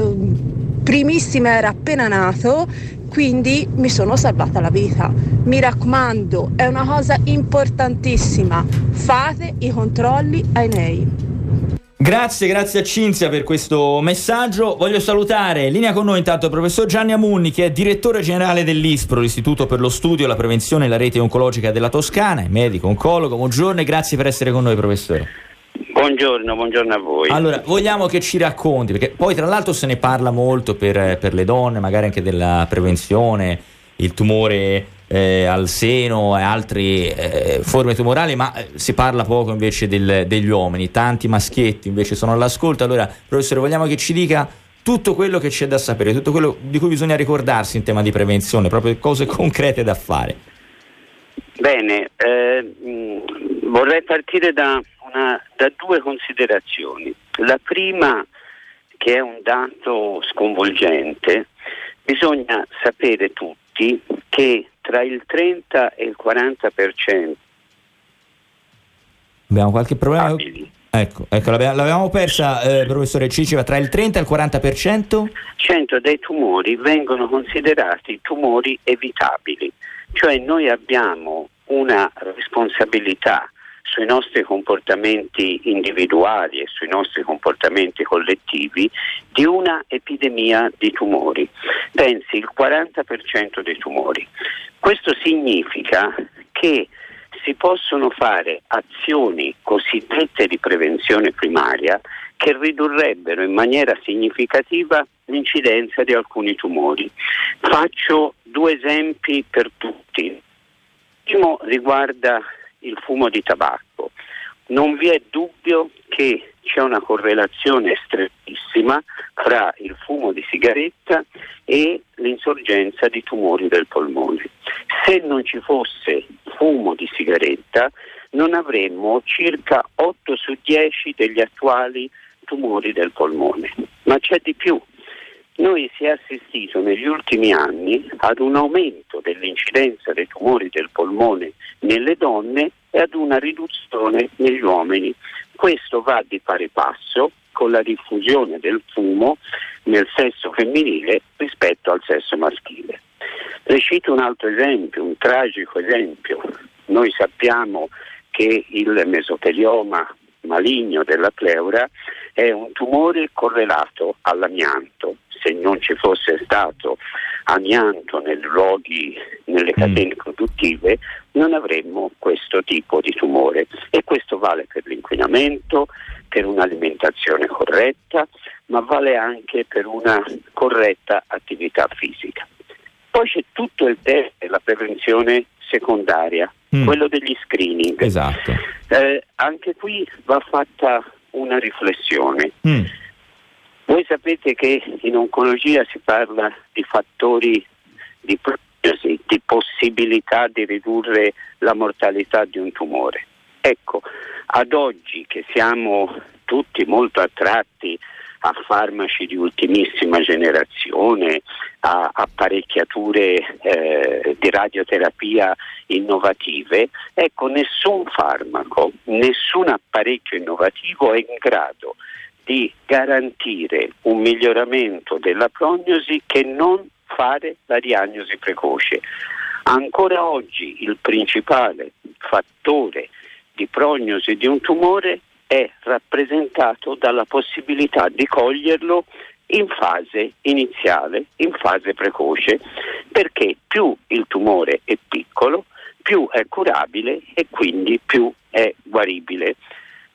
primissimo era appena nato quindi mi sono salvata la vita. Mi raccomando, è una cosa importantissima, fate i controlli ai nei. Grazie, grazie a Cinzia per questo messaggio. Voglio salutare in linea con noi intanto il professor Gianni Amunni, che è direttore generale dell'ISPRO, l'Istituto per lo Studio, la Prevenzione e la Rete Oncologica della Toscana, è medico, oncologo. Buongiorno e grazie per essere con noi, professore. Buongiorno, buongiorno a voi. Allora, vogliamo che ci racconti, perché poi tra l'altro se ne parla molto per, per le donne, magari anche della prevenzione, il tumore eh, al seno e altre eh, forme tumorali, ma eh, si parla poco invece del, degli uomini, tanti maschietti invece sono all'ascolto. Allora, professore, vogliamo che ci dica tutto quello che c'è da sapere, tutto quello di cui bisogna ricordarsi in tema di prevenzione, proprio cose concrete da fare. Bene, eh, vorrei partire da una, da due considerazioni. La prima, che è un dato sconvolgente, bisogna sapere tutti che tra il 30 e il 40% Abbiamo qualche problema? Ecco, ecco l'avevamo persa, eh, professore Ciceva, tra il 30 e il 40%? 100 dei tumori vengono considerati tumori evitabili, cioè noi abbiamo una responsabilità sui nostri comportamenti individuali e sui nostri comportamenti collettivi di una epidemia di tumori. Pensi il 40% dei tumori. Questo significa che si possono fare azioni cosiddette di prevenzione primaria che ridurrebbero in maniera significativa l'incidenza di alcuni tumori. Faccio due esempi per tutti. Il primo riguarda il fumo di tabacco. Non vi è dubbio che c'è una correlazione strettissima fra il fumo di sigaretta e l'insorgenza di tumori del polmone. Se non ci fosse fumo di sigaretta non avremmo circa 8 su 10 degli attuali tumori del polmone. Ma c'è di più, noi si è assistito negli ultimi anni ad un aumento dell'incidenza dei tumori del polmone nelle donne e ad una riduzione negli uomini. Questo va di pari passo con la diffusione del fumo nel sesso femminile rispetto al sesso maschile. Le cito un altro esempio, un tragico esempio. Noi sappiamo che il mesotelioma maligno della pleura è un tumore correlato all'amianto non ci fosse stato amianto nei luoghi, nelle mm. catene produttive, non avremmo questo tipo di tumore. E questo vale per l'inquinamento, per un'alimentazione corretta, ma vale anche per una corretta attività fisica. Poi c'è tutto il tema della prevenzione secondaria, Mm. quello degli screening. Esatto. Eh, anche qui va fatta una riflessione. Mm. Voi sapete che in oncologia si parla di fattori di prognosi, di possibilità di ridurre la mortalità di un tumore. Ecco, ad oggi che siamo tutti molto attratti a farmaci di ultimissima generazione, a apparecchiature eh, di radioterapia innovative, ecco, nessun farmaco, nessun apparecchio innovativo è in grado di garantire un miglioramento della prognosi che non fare la diagnosi precoce. Ancora oggi il principale fattore di prognosi di un tumore è rappresentato dalla possibilità di coglierlo in fase iniziale, in fase precoce, perché più il tumore è piccolo, più è curabile e quindi più è guaribile.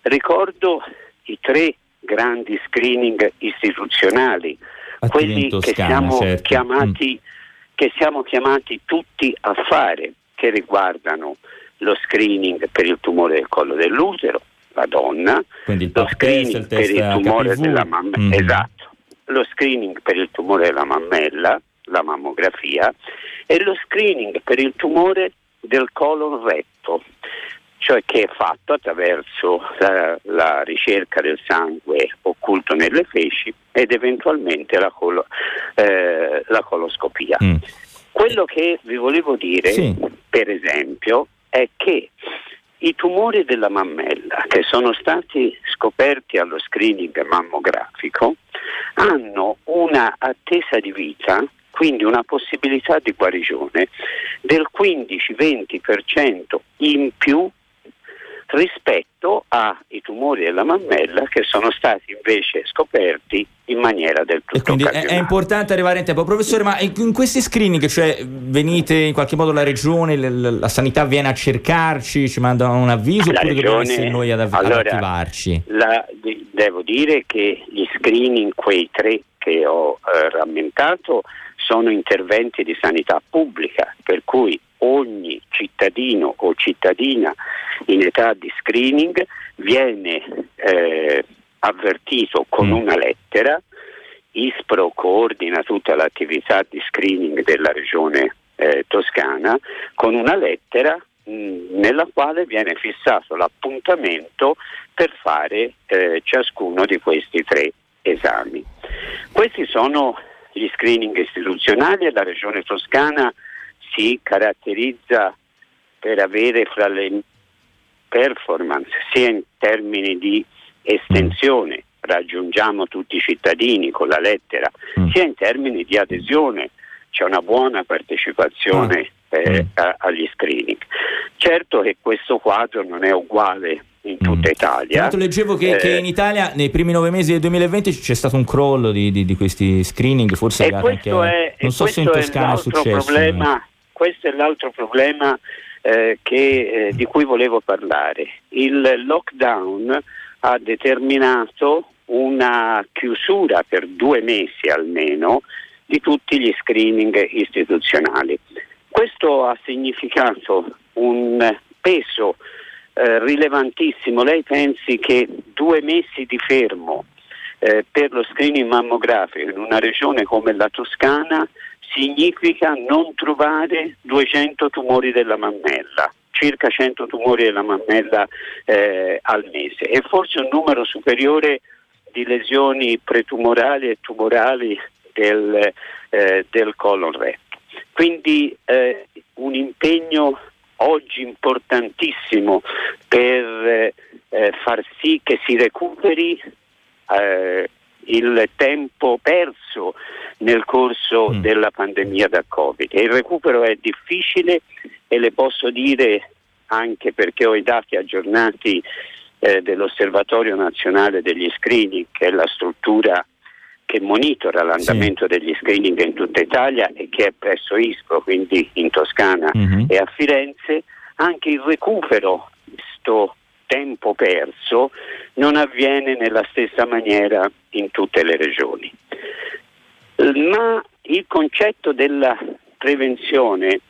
Ricordo i tre grandi screening istituzionali, Attivi quelli in che Toscana, siamo, certo. chiamati, che siamo chiamati tutti a fare, che riguardano lo screening per il tumore del collo dell'utero, la donna, Quindi lo screening per il tumore HPV. della mammella, Mhm. esatto, lo screening per il tumore della mammella, la mammografia, e lo screening per il tumore del colon retto, cioè che è fatto attraverso la, la ricerca del sangue occulto nelle feci ed eventualmente la, colo- eh, la coloscopia. Mm. Quello che vi volevo dire, Sì. per esempio, è che i tumori della mammella che sono stati scoperti allo screening mammografico hanno una attesa di vita, quindi una possibilità di guarigione del 15-20% in più rispetto ai tumori della mammella che sono stati invece scoperti in maniera del tutto E quindi è, è importante arrivare in tempo. Professore, ma in questi screening, cioè venite in qualche modo la regione, l- l- la sanità viene a cercarci, ci manda un avviso La oppure dobbiamo regione- essere noi ad, av- ad allora, attivarci? La- devo dire che gli screening, quei tre che ho eh, rammentato, sono interventi di sanità pubblica, per cui ogni cittadino o cittadina in età di screening viene eh, avvertito con Mm. una lettera, ISPRO coordina tutta l'attività di screening della regione eh, toscana, con una lettera mh, nella quale viene fissato l'appuntamento per fare eh, ciascuno di questi tre esami. Questi sono gli screening istituzionali e la regione toscana si caratterizza per avere fra le performance sia in termini di estensione, raggiungiamo tutti i cittadini con la lettera, Mm. sia in termini di adesione, c'è una buona partecipazione eh, Mm. a- agli screening. Certo che questo quadro non è uguale in tutta Mm. Italia. Tra l'altro leggevo che, Eh, che in Italia nei primi nove mesi del 2020 c'è stato un crollo di, di- di questi screening, forse E anche è, non so se in Toscana è successo. Problema, questo è l'altro problema eh, che, eh, di cui volevo parlare. Il lockdown ha determinato una chiusura per due mesi almeno di tutti gli screening istituzionali. Questo ha significato un peso eh, rilevantissimo. Lei pensi che due mesi di fermo eh, per lo screening mammografico in una regione come la Toscana significa non trovare 200 tumori della mammella, circa 100 tumori della mammella eh, al mese e forse un numero superiore di lesioni pretumorali e tumorali del, eh, del colon retto. Quindi eh, un impegno oggi importantissimo per eh, far sì che si recuperi eh, il tempo perso nel corso Mm. della pandemia da Covid. E il recupero è difficile e le posso dire anche perché ho i dati aggiornati eh, dell'Osservatorio Nazionale degli Screening, che è la struttura che monitora l'andamento degli screening in tutta Italia e che è presso ISPRO, quindi in Toscana Mhm. e a Firenze, anche il recupero visto tempo perso non avviene nella stessa maniera in tutte le regioni. Ma il concetto della prevenzione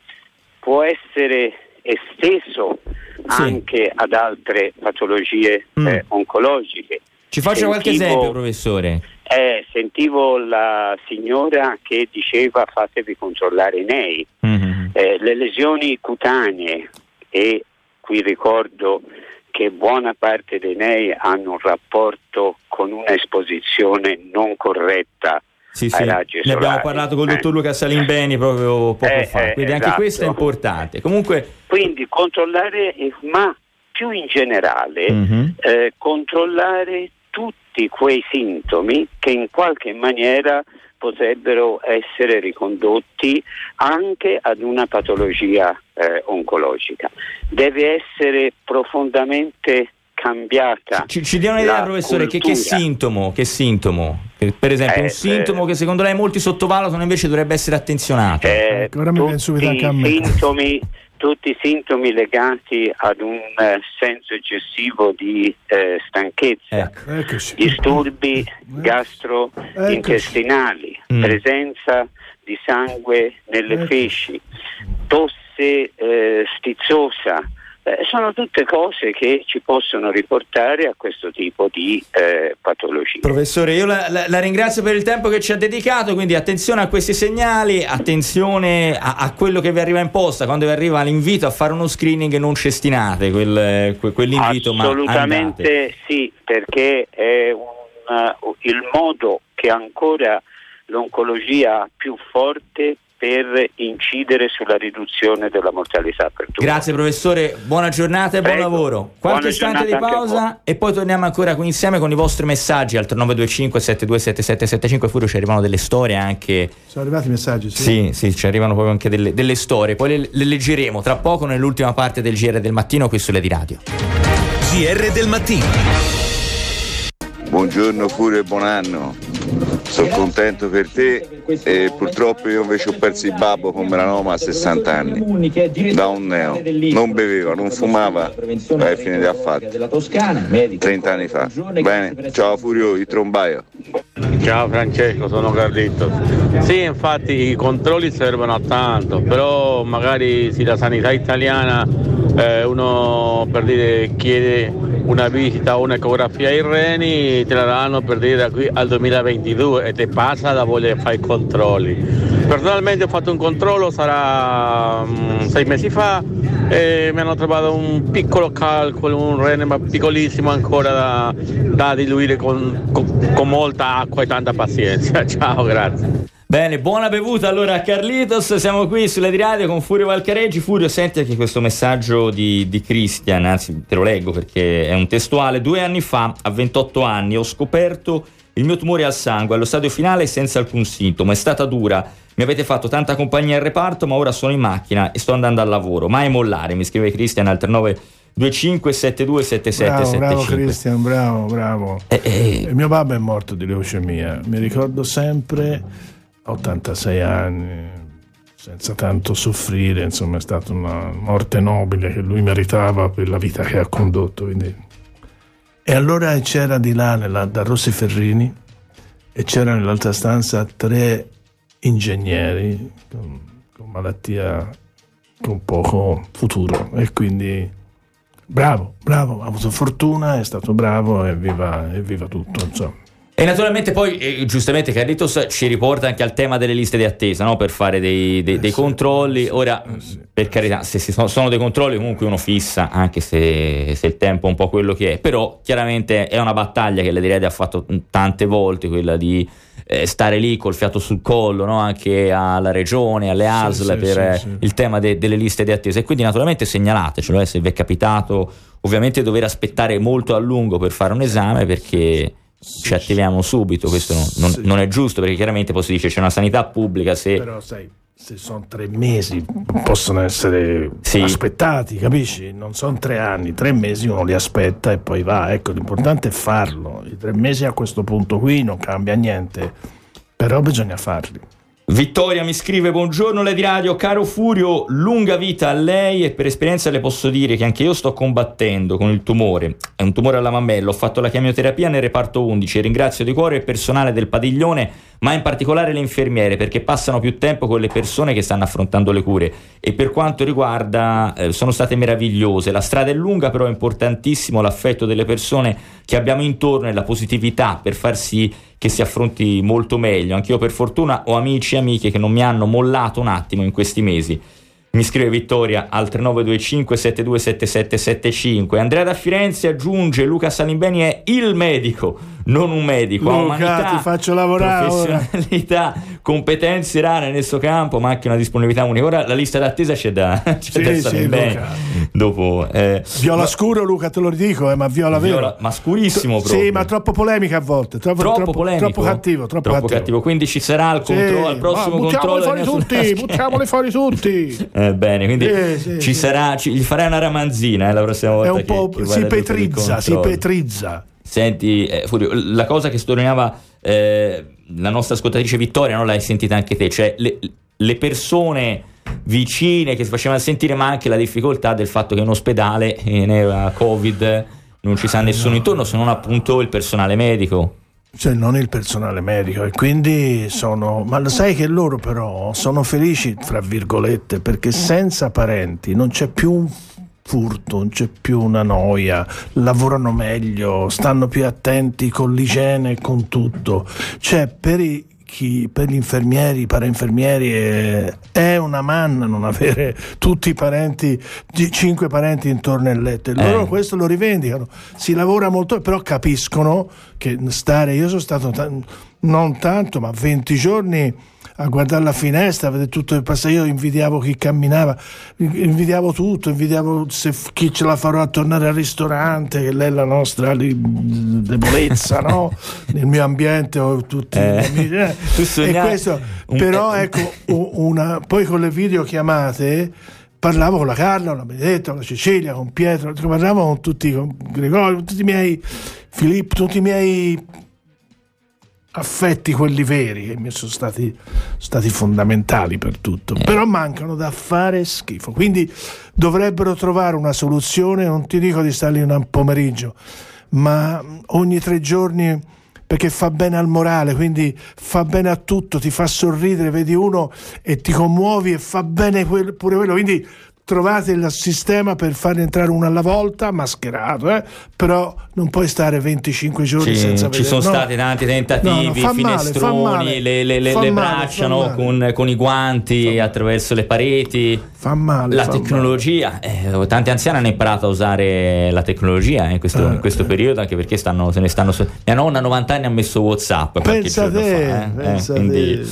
può essere esteso Sì. anche ad altre patologie Mm. eh, oncologiche. Ci qualche Sentivo- esempio, professore. eh, sentivo la signora che diceva fatevi controllare i nei. Mhm. Eh, le lesioni cutanee e qui ricordo che buona parte dei nei hanno un rapporto con un'esposizione non corretta Sì, sì. Ne abbiamo parlato con il Eh. dottor Luca Salimbeni proprio poco Eh, fa, eh, quindi anche esatto. questo è importante. Comunque, Quindi controllare, eh, ma più in generale, Mhm. eh, controllare tutti quei sintomi che in qualche maniera potrebbero essere ricondotti anche ad una patologia eh, oncologica. Deve essere profondamente cambiata. ci, ci dia un'idea, professore, che, che sintomo? Che sintomo? Che, per esempio, Eh, un sintomo che secondo lei molti sottovalutano invece dovrebbe essere attenzionato. Eh, Ecco, ora mi viene tutti subito anche a me. i sintomi, tutti i sintomi legati ad un eh, senso eccessivo di eh, stanchezza, Ecco. Eccoci. disturbi gastrointestinali, Mm. presenza di sangue nelle Ecco. fesci, tosse eh, stizzosa. Eh, sono tutte cose che ci possono riportare a questo tipo di eh, patologie. Professore, io la, la- la ringrazio per il tempo che ci ha dedicato, quindi attenzione a questi segnali, attenzione a, a quello che vi arriva in posta, quando vi arriva l'invito a fare uno screening non cestinate quel- que- quell'invito. Assolutamente sì, perché è un, uh, il modo che ancora l'oncologia ha più forte per incidere sulla riduzione della mortalità per tutti. Grazie professore, buona giornata e buon Prego. lavoro. Qualche Buona istante di pausa e poi torniamo ancora qui insieme con i vostri messaggi al 3925 727775 Furio ci arrivano delle storie anche Sono arrivati i messaggi? Sì. Sì, sì, ci arrivano proprio anche delle, delle storie, poi le, le leggeremo tra poco nell'ultima parte del GR del mattino qui sulle di radio. GR del mattino. Buongiorno Furio e buon anno. Sono contento per te e purtroppo io invece ho perso il babbo con melanoma a 60 anni da un neo. Non beveva, non fumava, ma è fine di affari. 30 anni fa. Bene, ciao Furio, il trombaio. Ciao Francesco, sono Carlito. Sì, infatti i controlli servono a tanto, però magari se la sanità italiana eh, uno per dire chiede una visita o un'ecografia ai reni, te la danno per dire da qui al 2022 e ti passa la voglia di fare i controlli. Personalmente ho fatto un controllo, sarà mm, sei mesi fa, e mi hanno trovato un piccolo calcolo, un rene ma piccolissimo ancora da, da diluire con, con- con molta acqua e tanta pazienza. Ciao, grazie. Bene, buona bevuta allora a Carlitos, siamo qui sulle di radio con Furio Valcareggi. Furio, senti anche questo messaggio di, di Christian, anzi te lo leggo perché è un testuale. Due anni fa, a 28 anni, ho scoperto il mio tumore al sangue allo stadio finale senza alcun sintomo. È stata dura, mi avete fatto tanta compagnia al reparto, ma ora sono in macchina e sto andando al lavoro. Mai mollare, mi scrive Christian al 3925 727775. Bravo, bravo Cristian, bravo, bravo. Eh, eh, Il mio babbo è morto di leucemia, mi ricordo sempre, 86 anni, senza tanto soffrire, insomma è stata una morte nobile che lui meritava per la vita che ha condotto. quindi. E allora c'era di là, nella- da Rossi Ferrini, e c'era nell'altra stanza tre ingegneri con, con malattia con poco futuro e quindi bravo, bravo, ha avuto fortuna, è stato bravo e viva, tutto, insomma. E naturalmente poi, eh, giustamente, Carlitos ci riporta anche al tema delle liste di attesa, no? per fare dei, dei- dei Eh sì, controlli. eh sì, Ora, eh sì. per carità, se si sono, sono dei controlli comunque uno fissa, anche se, se il tempo è un po' quello che è, però chiaramente è una battaglia che l'Edirede ha fatto tante volte, quella di eh, stare lì col fiato sul collo, no? anche alla regione, alle ASL per eh, il tema de- delle liste di attesa. E quindi naturalmente segnalatecelo, eh, se vi è capitato ovviamente dover aspettare molto a lungo per fare un esame perché ci attiviamo subito, questo non, non- Sì. non è giusto perché chiaramente poi si dice c'è una sanità pubblica se... Però sai, se sono tre mesi possono essere Sì. aspettati, capisci? Non sono tre anni, tre mesi uno li aspetta e poi va. Ecco, l'importante è farlo. I tre mesi a questo punto qui non cambia niente, però bisogna farli. Vittoria mi scrive buongiorno Lady Radio, caro Furio, lunga vita a lei e per esperienza le posso dire che anche io sto combattendo con il tumore, è un tumore alla mammella, ho fatto la chemioterapia nel reparto 11 e ringrazio di cuore il personale del padiglione, ma in particolare le infermiere perché passano più tempo con le persone che stanno affrontando le cure. E per quanto riguarda eh, sono state meravigliose, la strada è lunga però è importantissimo l'affetto delle persone che abbiamo intorno e la positività per far sì che si affronti molto meglio. Anch'io per fortuna ho amici e amiche che non mi hanno mollato un attimo in questi mesi. Mi scrive Vittoria al 3925 727775. Andrea da Firenze aggiunge Luca Salimbeni è il medico, non un medico. Luca, umanità, ti faccio lavorare ora. professionalità, competenze rare nel suo campo, ma anche una disponibilità unica. Ora la lista d'attesa c'è da, c'è Sì, da sì, Salimbeni. Luca. Dopo, eh, Viola ma- scuro, Luca, te lo dico, eh, ma viola vero. Viola- ma scurissimo proprio. Sì, ma troppo polemica a volte. Troppo, troppo, troppo- polemico, troppo cattivo. Troppo, cattivo. Quindi ci sarà il Sì, controllo, al prossimo controllo. fuori tutti, buttiamoli fuori tutti. Eh, bene, quindi Sì, sì, ci sì. sarà, ci- gli farai una ramanzina eh, la prossima volta. È un che- po'. che si petrizza, si petrizza. Senti, eh, Furio, la cosa che sottolineava eh, la nostra ascoltatrice Vittoria, non l'hai sentita anche te, cioè le, le persone vicine che si facevano sentire, ma anche la difficoltà del fatto che in ospedale in era Covid non ci sa nessuno intorno se non appunto il personale medico. Cioè, non il personale medico, e quindi sono. Ma lo sai che loro, però, sono felici, fra virgolette, perché senza parenti non c'è più un furto, non c'è più una noia, lavorano meglio, stanno più attenti con l'igiene e con tutto. Cioè, per i- chi- per gli infermieri, i parainfermieri è, è una manna non avere tutti i parenti, cinque parenti intorno al letto. E loro Eh. questo lo rivendicano. Si lavora molto, però capiscono che stare. Io sono stato ta- non tanto, ma 20 giorni a guardare la finestra, a vedere tutto il passato. Io invidiavo chi camminava, invidiavo tutto, invidiavo se chi ce la farò a tornare al ristorante, che lei è la nostra li- debolezza, no? Nel mio ambiente ho tutti Eh, gli amici, eh. tu E questo, però ecco, una, poi con le videochiamate parlavo con la Carla, con la Benedetta, con la Cecilia, con Pietro, parlavo con tutti, con Gregorio, con tutti i miei Filippo, tutti i miei affetti, quelli veri, che mi sono stati, stati fondamentali per tutto. Però mancano da fare schifo. Quindi dovrebbero trovare una soluzione, non ti dico di stare lì un pomeriggio, ma ogni tre giorni perché fa bene al morale, quindi fa bene a tutto, ti fa sorridere, vedi uno e ti commuovi e fa bene pure quello. Quindi trovate il sistema per farne entrare uno alla volta, mascherato, eh? però non puoi stare 25 giorni Ci, senza ci vedere. sono no. stati tanti tentativi, No, no, male, finestroni, male. le, le- le- braccia male. con, con i guanti attraverso le pareti. Fa male. La fa tecnologia, eh, tanti anziani hanno imparato a usare la tecnologia eh, in questo, Eh, in questo periodo, anche perché stanno, se ne stanno. so- Mia nonna a 90 anni ha messo WhatsApp. qualche Pensa giorno te, fa, eh. Eh, pensa te.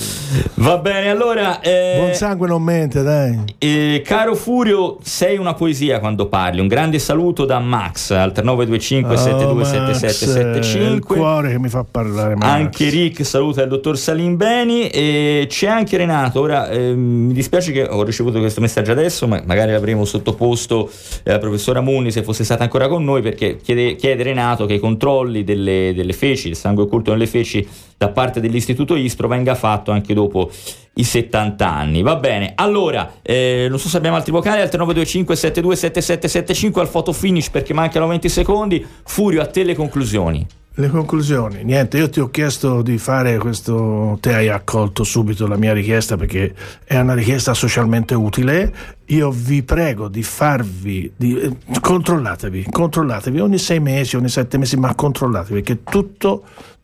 Va bene, allora. eh, Buon sangue non mente, dai. eh, caro Furio, sei una poesia quando parli. Un grande saluto da Max al 3925 Oh, Max, è il 727775. cuore che mi fa parlare. Max. Anche Rick saluta il dottor Salimbeni e c'è anche Renato. Ora ehm, mi dispiace che ho ricevuto questo messaggio adesso, ma magari l'avremmo sottoposto eh, alla professora Munni se fosse stata ancora con noi, perché chiede, chiede Renato che i controlli delle, delle feci, il sangue occulto nelle feci da parte dell'istituto Istro venga fatto anche dopo i 70 anni. Va bene, allora eh, non so se abbiamo altri vocali al 3925 727775 al photo finish perché mancano 20 secondi. Furio, a te le conclusioni. Le conclusioni, niente, io ti ho chiesto di fare questo, te hai accolto subito la mia richiesta perché è una richiesta socialmente utile, io vi prego di farvi, di, eh, controllatevi, controllatevi ogni sei mesi, ogni sette mesi, ma controllatevi perché tutto,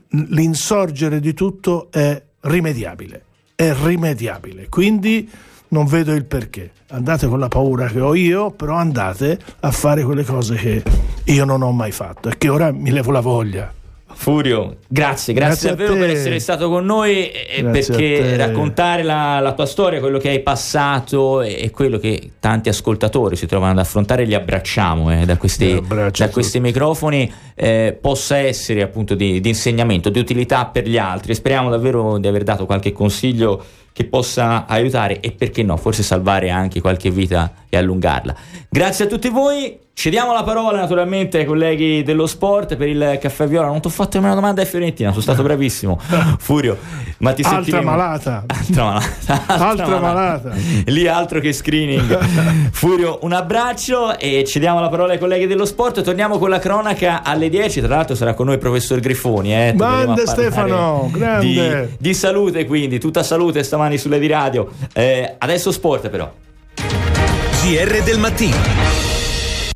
l'insorgere di tutto è rimediabile, è rimediabile, quindi non vedo il perché. Andate con la paura che ho io, però andate a fare quelle cose che io non ho mai fatto e che ora mi levo la voglia. Furio, grazie, grazie, Grazie davvero per essere stato con noi e Grazie perché raccontare la, la tua storia, quello che hai passato e, e quello che tanti ascoltatori si trovano ad affrontare, li abbracciamo eh, da, questi, da questi microfoni, eh, possa essere appunto di, di insegnamento, di utilità per gli altri. Speriamo davvero di aver dato qualche consiglio che possa aiutare e perché no, forse salvare anche qualche vita e allungarla. Grazie a tutti voi. Cediamo la parola naturalmente ai colleghi dello sport per il caffè viola. Non ti ho fatto nemmeno una domanda a Fiorentina, sono stato bravissimo. Furio, ma ti Altra sentiremo- malata. Altra malata. Altra malata. Lì altro che screening. Furio, un abbraccio e cediamo la parola ai colleghi dello sport. Torniamo con la cronaca alle 10. Tra l'altro sarà con noi il professor Grifoni. Eh. Grande Stefano, grande. Di, di salute quindi, tutta salute stamani sulle di radio. Eh, adesso sport però. GR del mattino.